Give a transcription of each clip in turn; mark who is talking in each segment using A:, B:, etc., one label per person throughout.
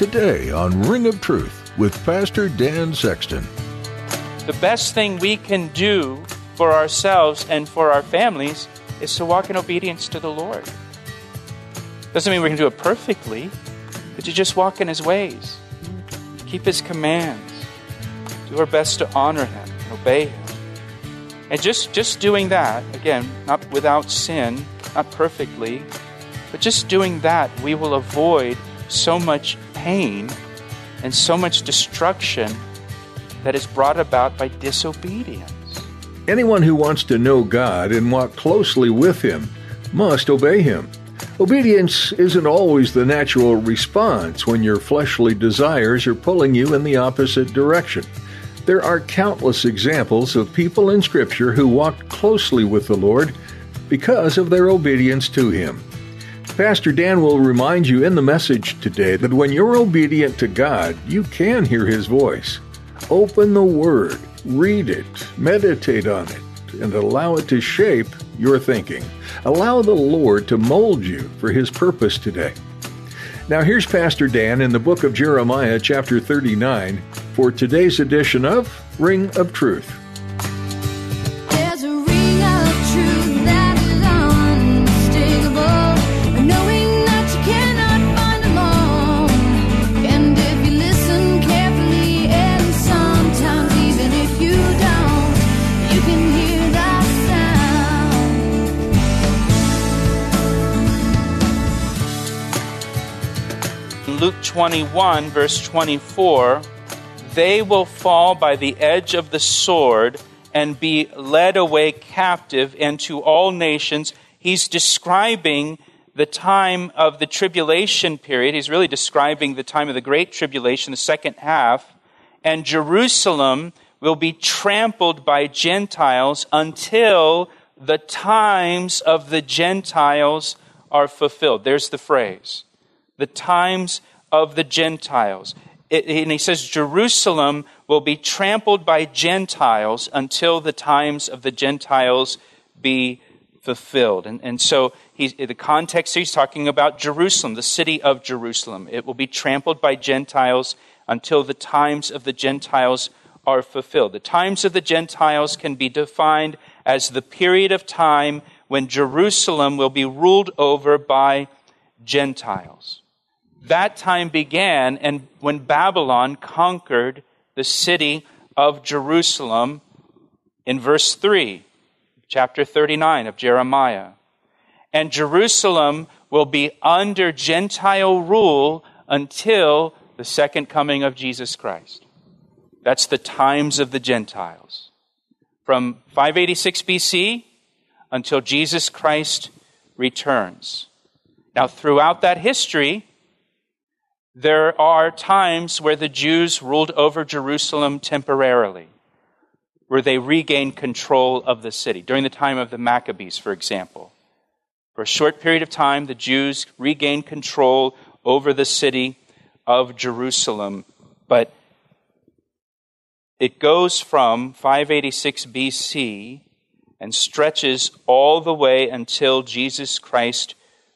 A: Today on Ring of Truth with Pastor Dan Sexton.
B: The best thing we can do for ourselves and for our families is to walk in obedience to the Lord. Doesn't mean we can do it perfectly, but to just walk in His ways, keep His commands, do our best to honor Him, and obey Him. And just, just doing that, again, not without sin, not perfectly, but just doing that, we will avoid so much pain and so much destruction that is brought about by disobedience.
A: Anyone who wants to know God and walk closely with Him must obey Him. Obedience isn't always the natural response when your fleshly desires are pulling you in the opposite direction. There are countless examples of people in Scripture who walked closely with the Lord because of their obedience to Him. Pastor Dan will remind you in the message today that when you're obedient to God, you can hear His voice. Open the Word, read it, meditate on it, and allow it to shape your thinking. Allow the Lord to mold you for His purpose today. Now, here's Pastor Dan in the book of Jeremiah, chapter 39, for today's edition of Ring of Truth.
B: 21, verse 24, they will fall by the edge of the sword and be led away captive into all nations. He's describing the time of the tribulation period. He's really describing the time of the great tribulation, the second half. And Jerusalem will be trampled by Gentiles until the times of the Gentiles are fulfilled. There's the phrase. The times of the Gentiles. It, and he says, Jerusalem will be trampled by Gentiles until the times of the Gentiles be fulfilled. And, and so he's, the context he's talking about Jerusalem, the city of Jerusalem. It will be trampled by Gentiles until the times of the Gentiles are fulfilled. The times of the Gentiles can be defined as the period of time when Jerusalem will be ruled over by Gentiles that time began and when Babylon conquered the city of Jerusalem in verse 3, chapter 39 of Jeremiah. And Jerusalem will be under Gentile rule until the second coming of Jesus Christ. That's the times of the Gentiles. From 586 BC until Jesus Christ returns. Now, throughout that history, there are times where the Jews ruled over Jerusalem temporarily, where they regained control of the city. During the time of the Maccabees, for example. For a short period of time, the Jews regained control over the city of Jerusalem. But it goes from 586 BC and stretches all the way until Jesus Christ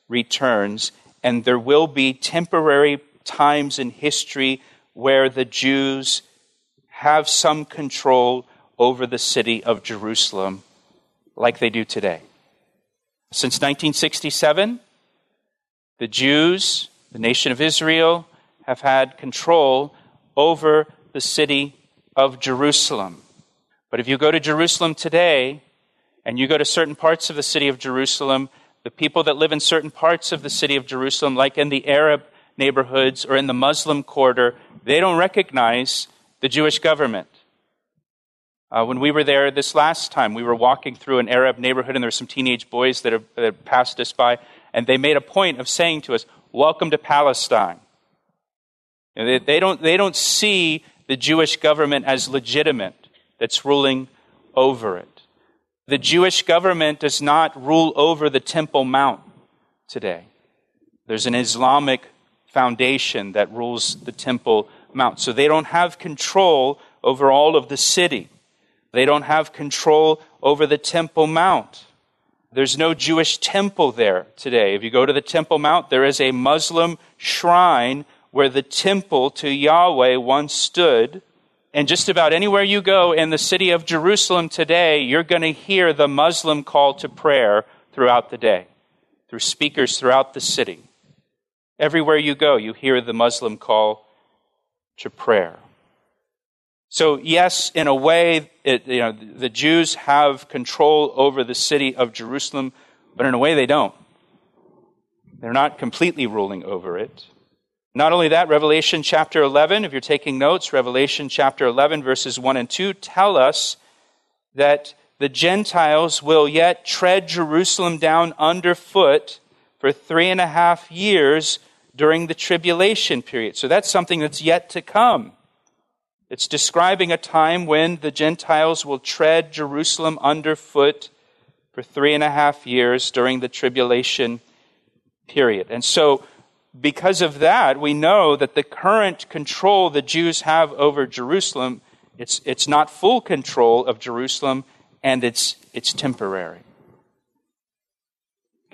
B: returns. And there will be temporary times in history where the Jews have some control over the city of Jerusalem like they do today. Since 1967, the Jews, the nation of Israel, have had control over the city of Jerusalem. But if you go to Jerusalem today, and you go to certain parts of the city of Jerusalem, the people that live in certain parts of the city of Jerusalem, like in the Arab neighborhoods or in the Muslim quarter, they don't recognize the Jewish government. Uh, when we were there this last time, we were walking through an Arab neighborhood, and there were some teenage boys that, have, that passed us by, and they made a point of saying to us, welcome to Palestine. They, they, don't, they don't see the Jewish government as legitimate that's ruling over it. The Jewish government does not rule over the Temple Mount today. There's an Islamic foundation that rules the Temple Mount. So they don't have control over all of the city. They don't have control over the Temple Mount. There's no Jewish temple there today. If you go to the Temple Mount, there is a Muslim shrine where the temple to Yahweh once stood. And just about anywhere you go in the city of Jerusalem today, you're going to hear the Muslim call to prayer throughout the day, through speakers throughout the city. Everywhere you go, you hear the Muslim call to prayer. So, yes, in a way, it, you know, the Jews have control over the city of Jerusalem, but in a way they don't. They're not completely ruling over it. Not only that, Revelation chapter 11, if you're taking notes, Revelation chapter 11, verses 1 and 2 tell us that the Gentiles will yet tread Jerusalem down underfoot for three and a half years during the tribulation period. So that's something that's yet to come. It's describing a time when the Gentiles will tread Jerusalem underfoot for three and a half years during the tribulation period. And so, because of that, we know that the current control the Jews have over Jerusalem, it's, it's not full control of Jerusalem, and it's, it's temporary.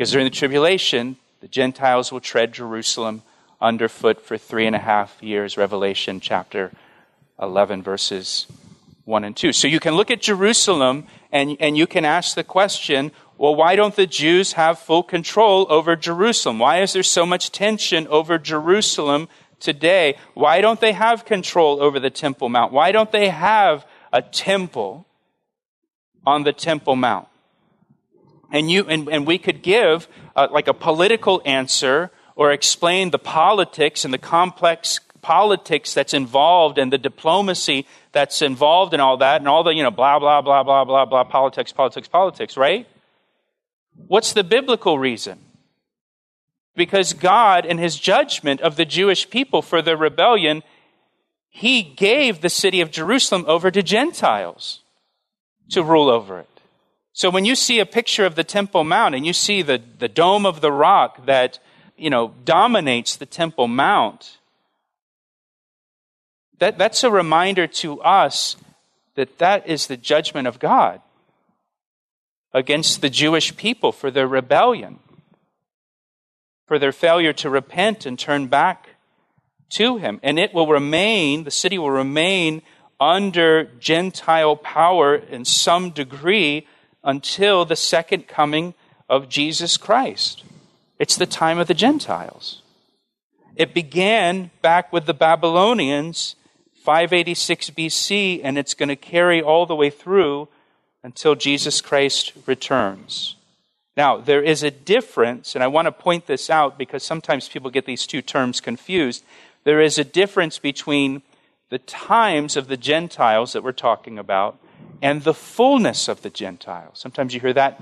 B: Because during the tribulation, the Gentiles will tread Jerusalem underfoot for three and a half years, Revelation chapter 11, verses 1 and 2. So you can look at Jerusalem and, and you can ask the question well, why don't the Jews have full control over Jerusalem? Why is there so much tension over Jerusalem today? Why don't they have control over the Temple Mount? Why don't they have a temple on the Temple Mount? And, you, and, and we could give uh, like a political answer or explain the politics and the complex politics that's involved and the diplomacy that's involved in all that and all the, you know, blah, blah, blah, blah, blah, blah, politics, politics, politics, right? What's the biblical reason? Because God, in his judgment of the Jewish people for their rebellion, he gave the city of Jerusalem over to Gentiles to rule over it. So when you see a picture of the Temple Mount and you see the, the dome of the rock that, you know, dominates the Temple Mount, that, that's a reminder to us that that is the judgment of God against the Jewish people for their rebellion, for their failure to repent and turn back to Him. And it will remain, the city will remain under Gentile power in some degree until the second coming of Jesus Christ. It's the time of the Gentiles. It began back with the Babylonians 586 BC, and it's going to carry all the way through until Jesus Christ returns. Now, there is a difference, and I want to point this out because sometimes people get these two terms confused. There is a difference between the times of the Gentiles that we're talking about and the fullness of the Gentiles. Sometimes you hear that,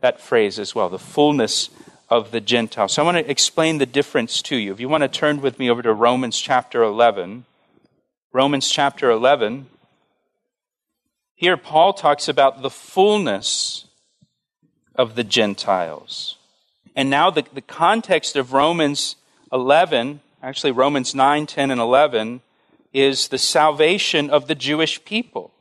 B: that phrase as well, the fullness of the Gentiles. So I want to explain the difference to you. If you want to turn with me over to Romans chapter 11. Romans chapter 11. Here, Paul talks about the fullness of the Gentiles. And now, the, the context of Romans 11, actually, Romans 9, 10, and 11, is the salvation of the Jewish people.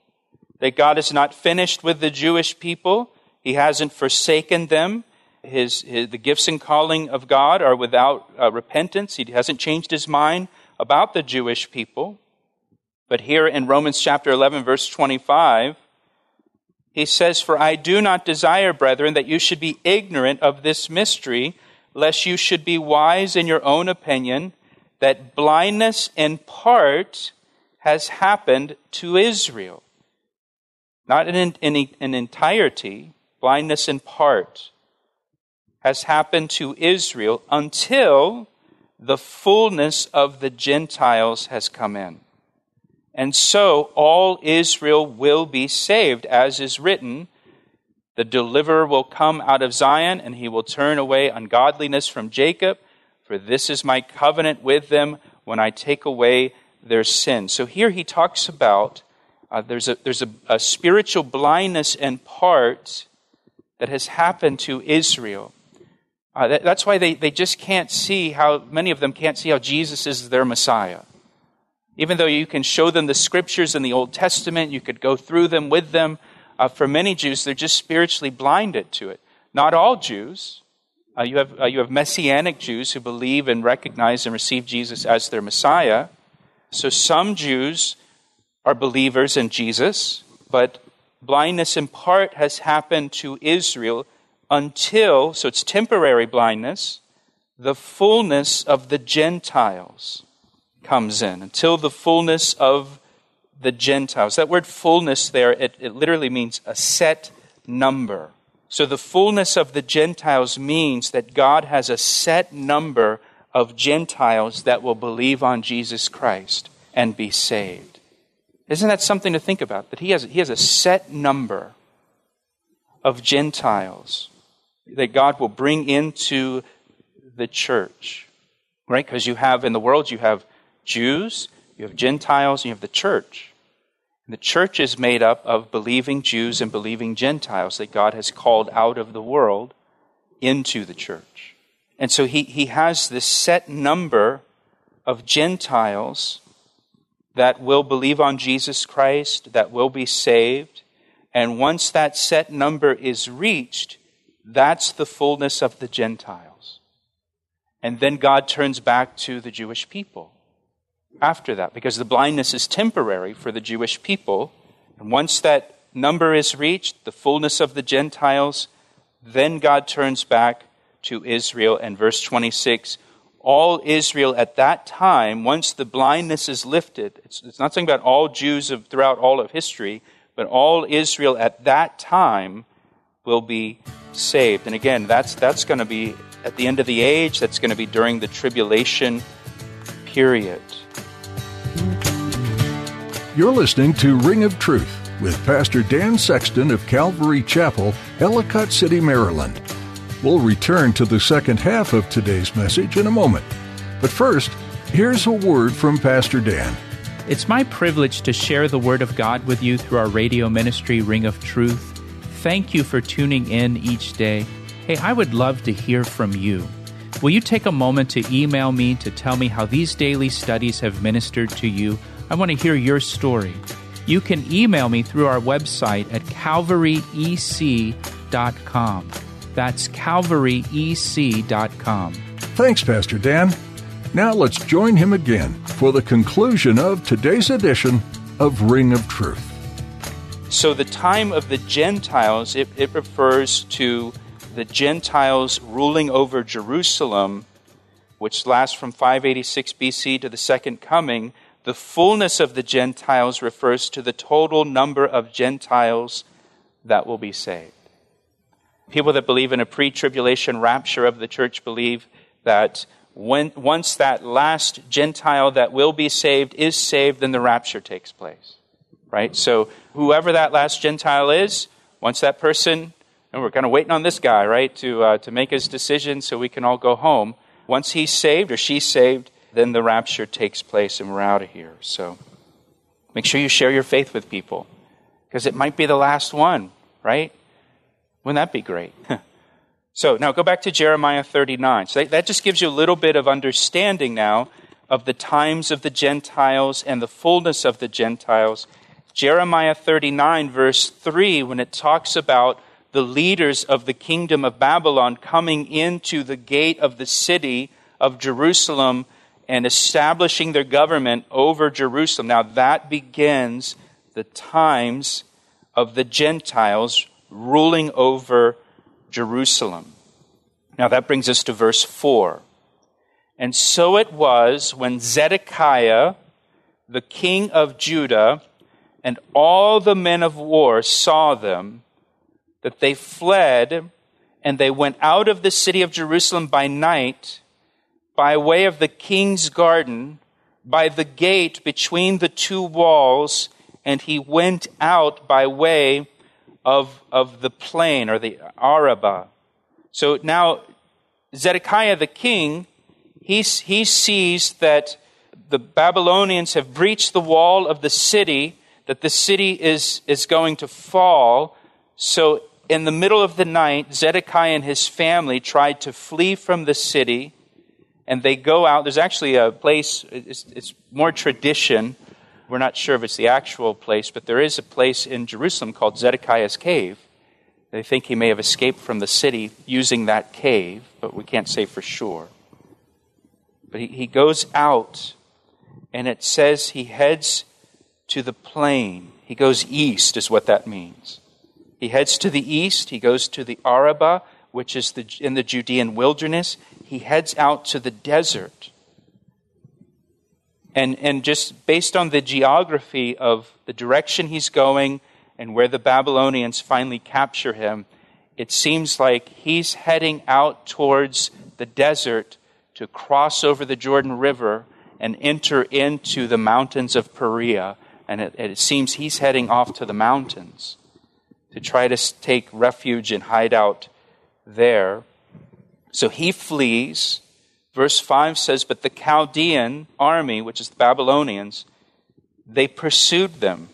B: That God is not finished with the Jewish people, He hasn't forsaken them. His, his, the gifts and calling of God are without uh, repentance. He hasn't changed his mind about the Jewish people. But here in Romans chapter 11, verse 25, he says, For I do not desire, brethren, that you should be ignorant of this mystery, lest you should be wise in your own opinion, that blindness in part has happened to Israel. Not in, in, in entirety, blindness in part has happened to Israel until the fullness of the Gentiles has come in. And so all Israel will be saved, as is written. The deliverer will come out of Zion, and he will turn away ungodliness from Jacob. for this is my covenant with them when I take away their sin. So here he talks about uh, there's, a, there's a, a spiritual blindness in part that has happened to Israel. Uh, that, that's why they, they just can't see how, many of them can't see how Jesus is their Messiah. Even though you can show them the scriptures in the Old Testament, you could go through them with them, uh, for many Jews, they're just spiritually blinded to it. Not all Jews. Uh, you, have, uh, you have Messianic Jews who believe and recognize and receive Jesus as their Messiah. So some Jews are believers in Jesus, but blindness in part has happened to Israel until, so it's temporary blindness, the fullness of the Gentiles comes in, until the fullness of the Gentiles. That word fullness there, it, it literally means a set number. So the fullness of the Gentiles means that God has a set number of Gentiles that will believe on Jesus Christ and be saved. Isn't that something to think about? That he has, he has a set number of Gentiles that God will bring into the church. Right? Because you have, in the world, you have Jews, you have Gentiles, and you have the church. And the church is made up of believing Jews and believing Gentiles that God has called out of the world into the church. And so he, he has this set number of Gentiles that will believe on Jesus Christ, that will be saved. And once that set number is reached, that's the fullness of the Gentiles. And then God turns back to the Jewish people after that because the blindness is temporary for the Jewish people. And once that number is reached, the fullness of the Gentiles, then God turns back to Israel. And verse 26 all Israel at that time, once the blindness is lifted, it's, it's not saying about all Jews of, throughout all of history, but all Israel at that time will be saved. And again, that's, that's going to be at the end of the age, that's going to be during the tribulation period.
A: You're listening to Ring of Truth with Pastor Dan Sexton of Calvary Chapel, Ellicott City, Maryland. We'll return to the second half of today's message in a moment. But first, here's a word from Pastor Dan.
C: It's my privilege to share the Word of God with you through our radio ministry, Ring of Truth. Thank you for tuning in each day. Hey, I would love to hear from you. Will you take a moment to email me to tell me how these daily studies have ministered to you? I want to hear your story. You can email me through our website at calvaryec.com. That's calvaryec.com.
A: Thanks, Pastor Dan. Now let's join him again for the conclusion of today's edition of Ring of Truth.
B: So, the time of the Gentiles, it, it refers to the Gentiles ruling over Jerusalem, which lasts from 586 BC to the second coming the fullness of the Gentiles refers to the total number of Gentiles that will be saved. People that believe in a pre tribulation rapture of the church believe that when, once that last Gentile that will be saved is saved, then the rapture takes place. Right? So, whoever that last Gentile is, once that person, and we're kind of waiting on this guy, right, to, uh, to make his decision so we can all go home. Once he's saved or she's saved, then the rapture takes place and we're out of here. So make sure you share your faith with people because it might be the last one, right? Wouldn't that be great? so now go back to Jeremiah 39. So that, just gives you a little bit of understanding now of the times of the Gentiles and the fullness of the Gentiles. Jeremiah 39, verse 3, when it talks about the leaders of the kingdom of Babylon coming into the gate of the city of Jerusalem and establishing their government over Jerusalem. Now, that begins the times of the Gentiles ruling over Jerusalem. Now, that brings us to verse 4. And so it was when Zedekiah, the king of Judah, and all the men of war saw them, that they fled and they went out of the city of Jerusalem by night by way of the king's garden, by the gate between the two walls, and he went out by way of, of the plain or the Arabah. So now Zedekiah the king, he, he sees that the Babylonians have breached the wall of the city, that the city is, is going to fall. So, in the middle of the night, Zedekiah and his family tried to flee from the city, and they go out. There's actually a place, it's, it's more tradition. We're not sure if it's the actual place, but there is a place in Jerusalem called Zedekiah's Cave. They think he may have escaped from the city using that cave, but we can't say for sure. But he, he goes out and it says he heads to the plain. He goes east, is what that means. He heads to the east. He goes to the Arabah, which is the, in the Judean wilderness. He heads out to the desert. And, and just based on the geography of the direction he's going and where the Babylonians finally capture him, it seems like he's heading out towards the desert to cross over the Jordan River and enter into the mountains of Perea. And it, it seems he's heading off to the mountains to try to take refuge and hide out there. So he flees. Verse 5 says, But the Chaldean army, which is the Babylonians, they pursued them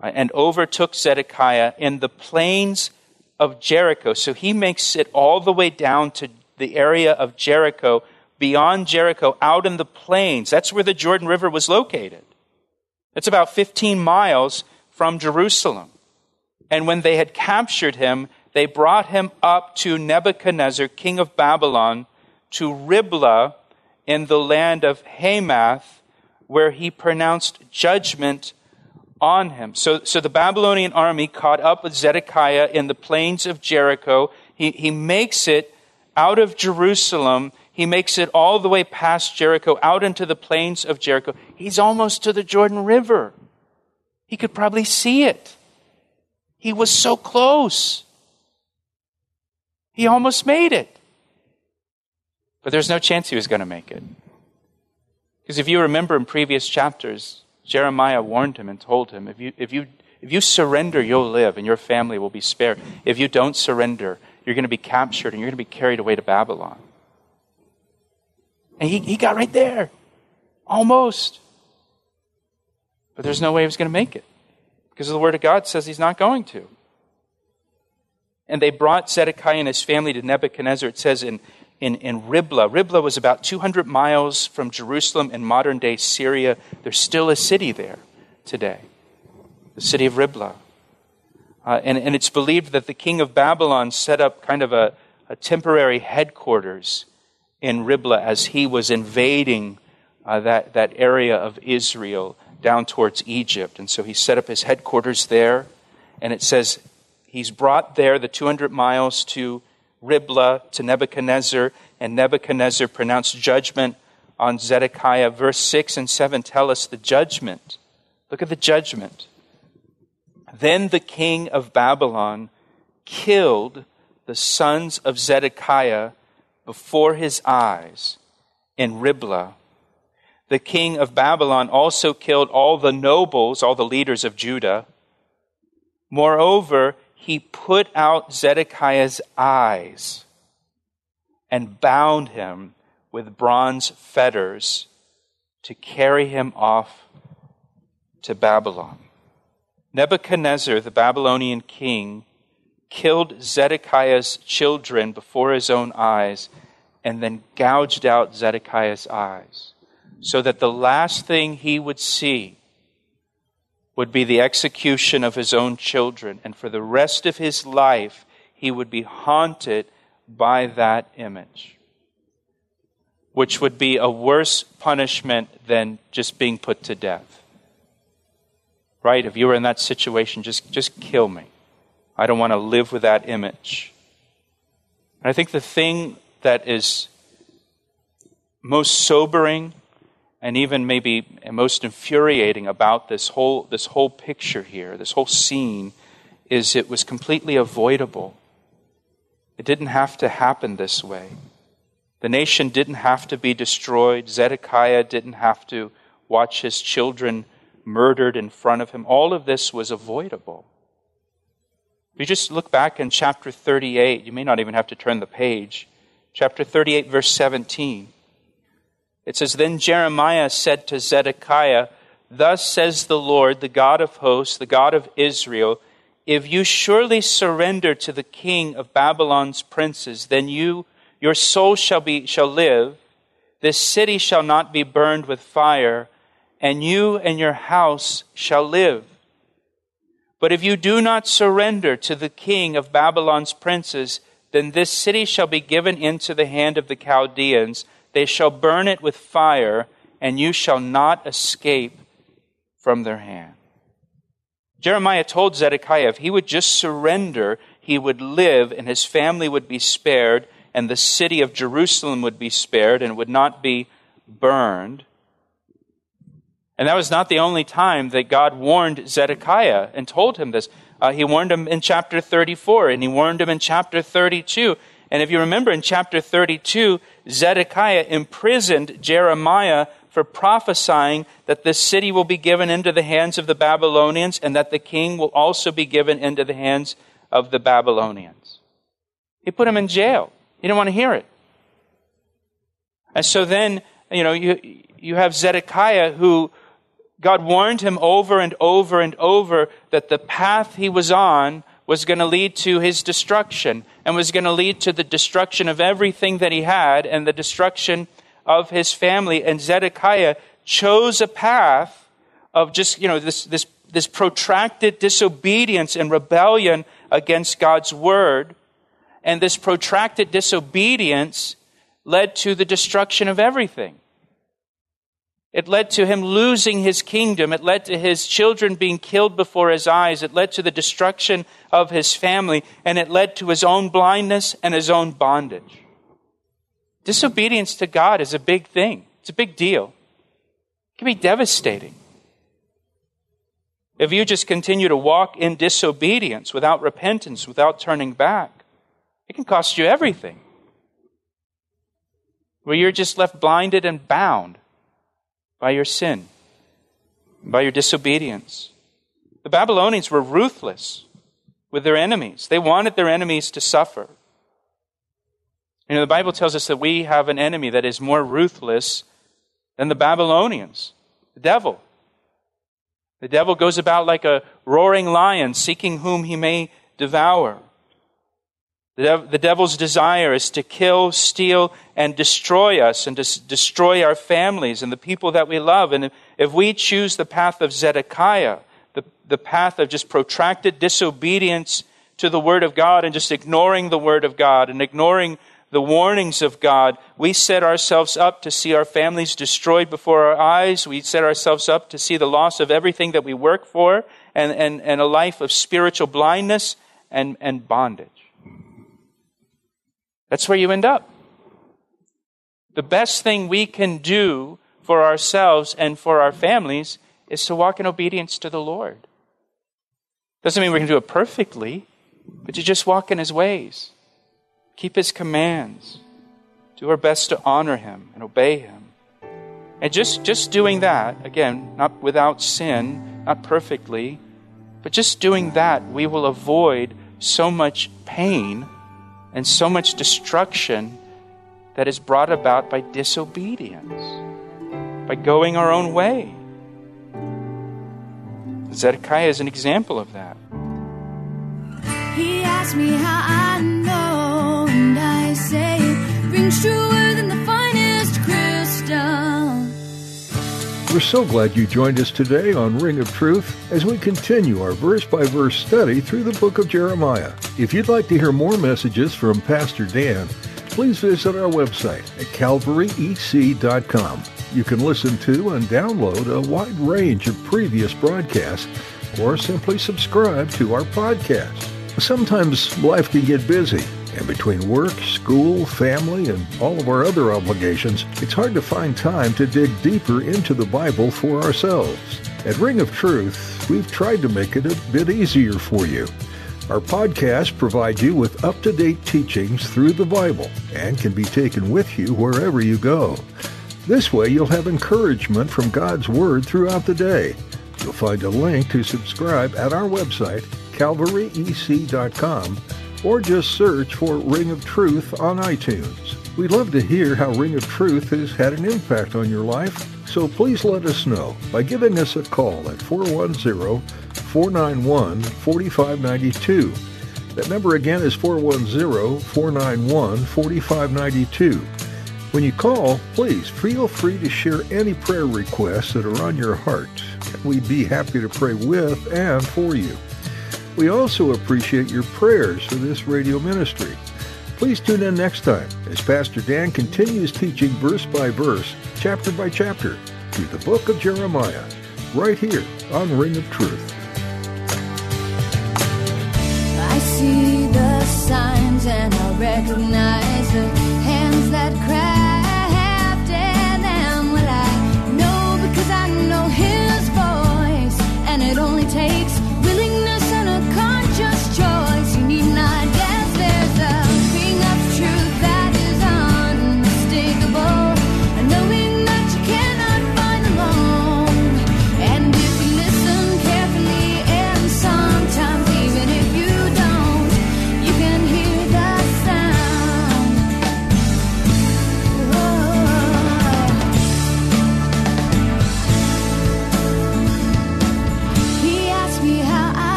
B: and overtook Zedekiah in the plains of Jericho. So he makes it all the way down to the area of Jericho beyond Jericho, out in the plains. That's where the Jordan River was located. It's about 15 miles from Jerusalem. And when they had captured him, they brought him up to Nebuchadnezzar, king of Babylon, to Riblah in the land of Hamath, where he pronounced judgment on him. So, so the Babylonian army caught up with Zedekiah in the plains of Jericho. He, he makes it out of Jerusalem he makes it all the way past Jericho, out into the plains of Jericho. He's almost to the Jordan River. He could probably see it. He was so close. He almost made it. But there's no chance he was going to make it. Because if you remember in previous chapters, Jeremiah warned him and told him if you, if, you, if you surrender, you'll live and your family will be spared. If you don't surrender, you're going to be captured and you're going to be carried away to Babylon. And he, he got right there. Almost. But there's no way he was going to make it. Because the Word of God says he's not going to. And they brought Zedekiah and his family to Nebuchadnezzar. It says in, in, in Ribla. Riblah was about 200 miles from Jerusalem in modern day Syria. There's still a city there today, the city of Ribla. Uh, and, and it's believed that the king of Babylon set up kind of a, a temporary headquarters in Riblah as he was invading uh, that, that area of Israel down towards Egypt. And so he set up his headquarters there. And it says he's brought there the 200 miles to Riblah to Nebuchadnezzar, and Nebuchadnezzar pronounced judgment on Zedekiah. Verse 6 and 7 tell us the judgment. Look at the judgment. Then the king of Babylon killed the sons of Zedekiah before his eyes in Riblah. The king of Babylon also killed all the nobles, all the leaders of Judah. Moreover, he put out Zedekiah's eyes and bound him with bronze fetters to carry him off to Babylon. Nebuchadnezzar, the Babylonian king, killed Zedekiah's children before his own eyes, and then gouged out Zedekiah's eyes, so that the last thing he would see would be the execution of his own children, and for the rest of his life, he would be haunted by that image, which would be a worse punishment than just being put to death. Right? If you were in that situation, just, just kill me. I don't want to live with that image. And I think the thing that is most sobering and even maybe most infuriating about this whole, this whole picture here, this whole scene, is it was completely avoidable. It didn't have to happen this way. The nation didn't have to be destroyed. Zedekiah didn't have to watch his children murdered in front of him. All of this was avoidable. If you just look back in chapter 38, you may not even have to turn the page. Chapter 38, verse 17. It says, Then Jeremiah said to Zedekiah, Thus says the Lord, the God of hosts, the God of Israel, if you surely surrender to the king of Babylon's princes, then you, your soul shall be, shall live. This city shall not be burned with fire, and you and your house shall live. But if you do not surrender to the king of Babylon's princes, then this city shall be given into the hand of the Chaldeans. They shall burn it with fire, and you shall not escape from their hand. Jeremiah told Zedekiah if he would just surrender, he would live and his family would be spared and the city of Jerusalem would be spared and would not be burned. And that was not the only time that God warned Zedekiah and told him this. Uh, he warned him in chapter 34 and he warned him in chapter 32. And if you remember in chapter 32, Zedekiah imprisoned Jeremiah for prophesying that this city will be given into the hands of the Babylonians and that the king will also be given into the hands of the Babylonians. He put him in jail. He didn't want to hear it. And so then, you know, you, you have Zedekiah who God warned him over and over and over that the path he was on was going to lead to his destruction and was going to lead to the destruction of everything that he had and the destruction of his family. And Zedekiah chose a path of just, you know, this, this, this protracted disobedience and rebellion against God's word. And this protracted disobedience led to the destruction of everything. It led to him losing his kingdom. It led to his children being killed before his eyes. It led to the destruction of his family. And it led to his own blindness and his own bondage. Disobedience to God is a big thing, it's a big deal. It can be devastating. If you just continue to walk in disobedience without repentance, without turning back, it can cost you everything. Where you're just left blinded and bound by your sin, by your disobedience. The Babylonians were ruthless with their enemies, they wanted their enemies to suffer. You know, the Bible tells us that we have an enemy that is more ruthless than the Babylonians, the devil. The devil goes about like a roaring lion, seeking whom he may devour. The, devil's desire is to kill, steal, and destroy us, and to destroy our families and the people that we love. And if, we choose the path of Zedekiah, the, the path of just protracted disobedience to the Word of God and just ignoring the Word of God and ignoring the warnings of God, we set ourselves up to see our families destroyed before our eyes. We set ourselves up to see the loss of everything that we work for and, and, and a life of spiritual blindness and, and bondage. That's where you end up. The best thing we can do for ourselves and for our families is to walk in obedience to the Lord. Doesn't mean we're going to do it perfectly, but to just walk in His ways keep his commands, do our best to honor him and obey him. And just, just doing that, again, not without sin, not perfectly, but just doing that, we will avoid so much pain and so much destruction that is brought about by disobedience, by going our own way. Zedekiah is an example of that.
D: He asked me how I
A: We're so glad you joined us today on Ring of Truth as we continue our verse by verse study through the book of Jeremiah. If you'd like to hear more messages from Pastor Dan, please visit our website at calvaryec.com. You can listen to and download a wide range of previous broadcasts or simply subscribe to our podcast. Sometimes life can get busy, and between work, school, family, and all of our other obligations, it's hard to find time to dig deeper into the Bible for ourselves. At Ring of Truth, we've tried to make it a bit easier for you. Our podcast provides you with up to date teachings through the Bible and can be taken with you wherever you go. This way, you'll have encouragement from God's Word throughout the day. You'll find a link to subscribe at our website, calvaryec.com, or just search for Ring of Truth on iTunes. We'd love to hear how Ring of Truth has had an impact on your life, so please let us know by giving us a call at 410-491-4592. That number again is 410-491-4592. When you call, please feel free to share any prayer requests that are on your heart. We'd be happy to pray with and for you. We also appreciate your prayers for this radio ministry. Please tune in next time as Pastor Dan continues teaching verse by verse, chapter by chapter, through the book of Jeremiah, right here on Ring of Truth.
D: I see the signs and I recognize